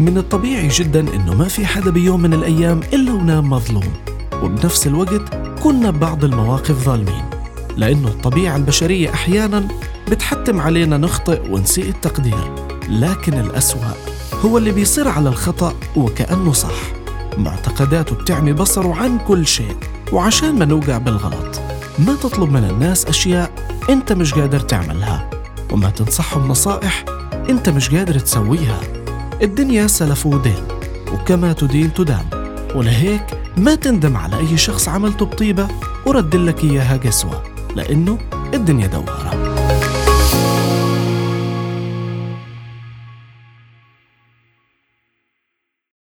من الطبيعي جدا إنه ما في حدا بيوم من الأيام إلا ونام مظلوم. وبنفس الوقت كنا ببعض المواقف ظالمين. لأنه الطبيعة البشرية أحيانا بتحتم علينا نخطئ ونسيء التقدير. لكن الأسوأ هو اللي بيصير على الخطأ وكأنه صح. معتقداته بتعمي بصره عن كل شيء وعشان ما نوقع بالغلط. ما تطلب من الناس أشياء أنت مش قادر تعملها. وما تنصحهم نصائح أنت مش قادر تسويها. الدنيا سلف ودين وكما تدين تدان. ولهيك ما تندم على أي شخص عملته بطيبة ورد لك إياها قسوة لأنه الدنيا دوارة.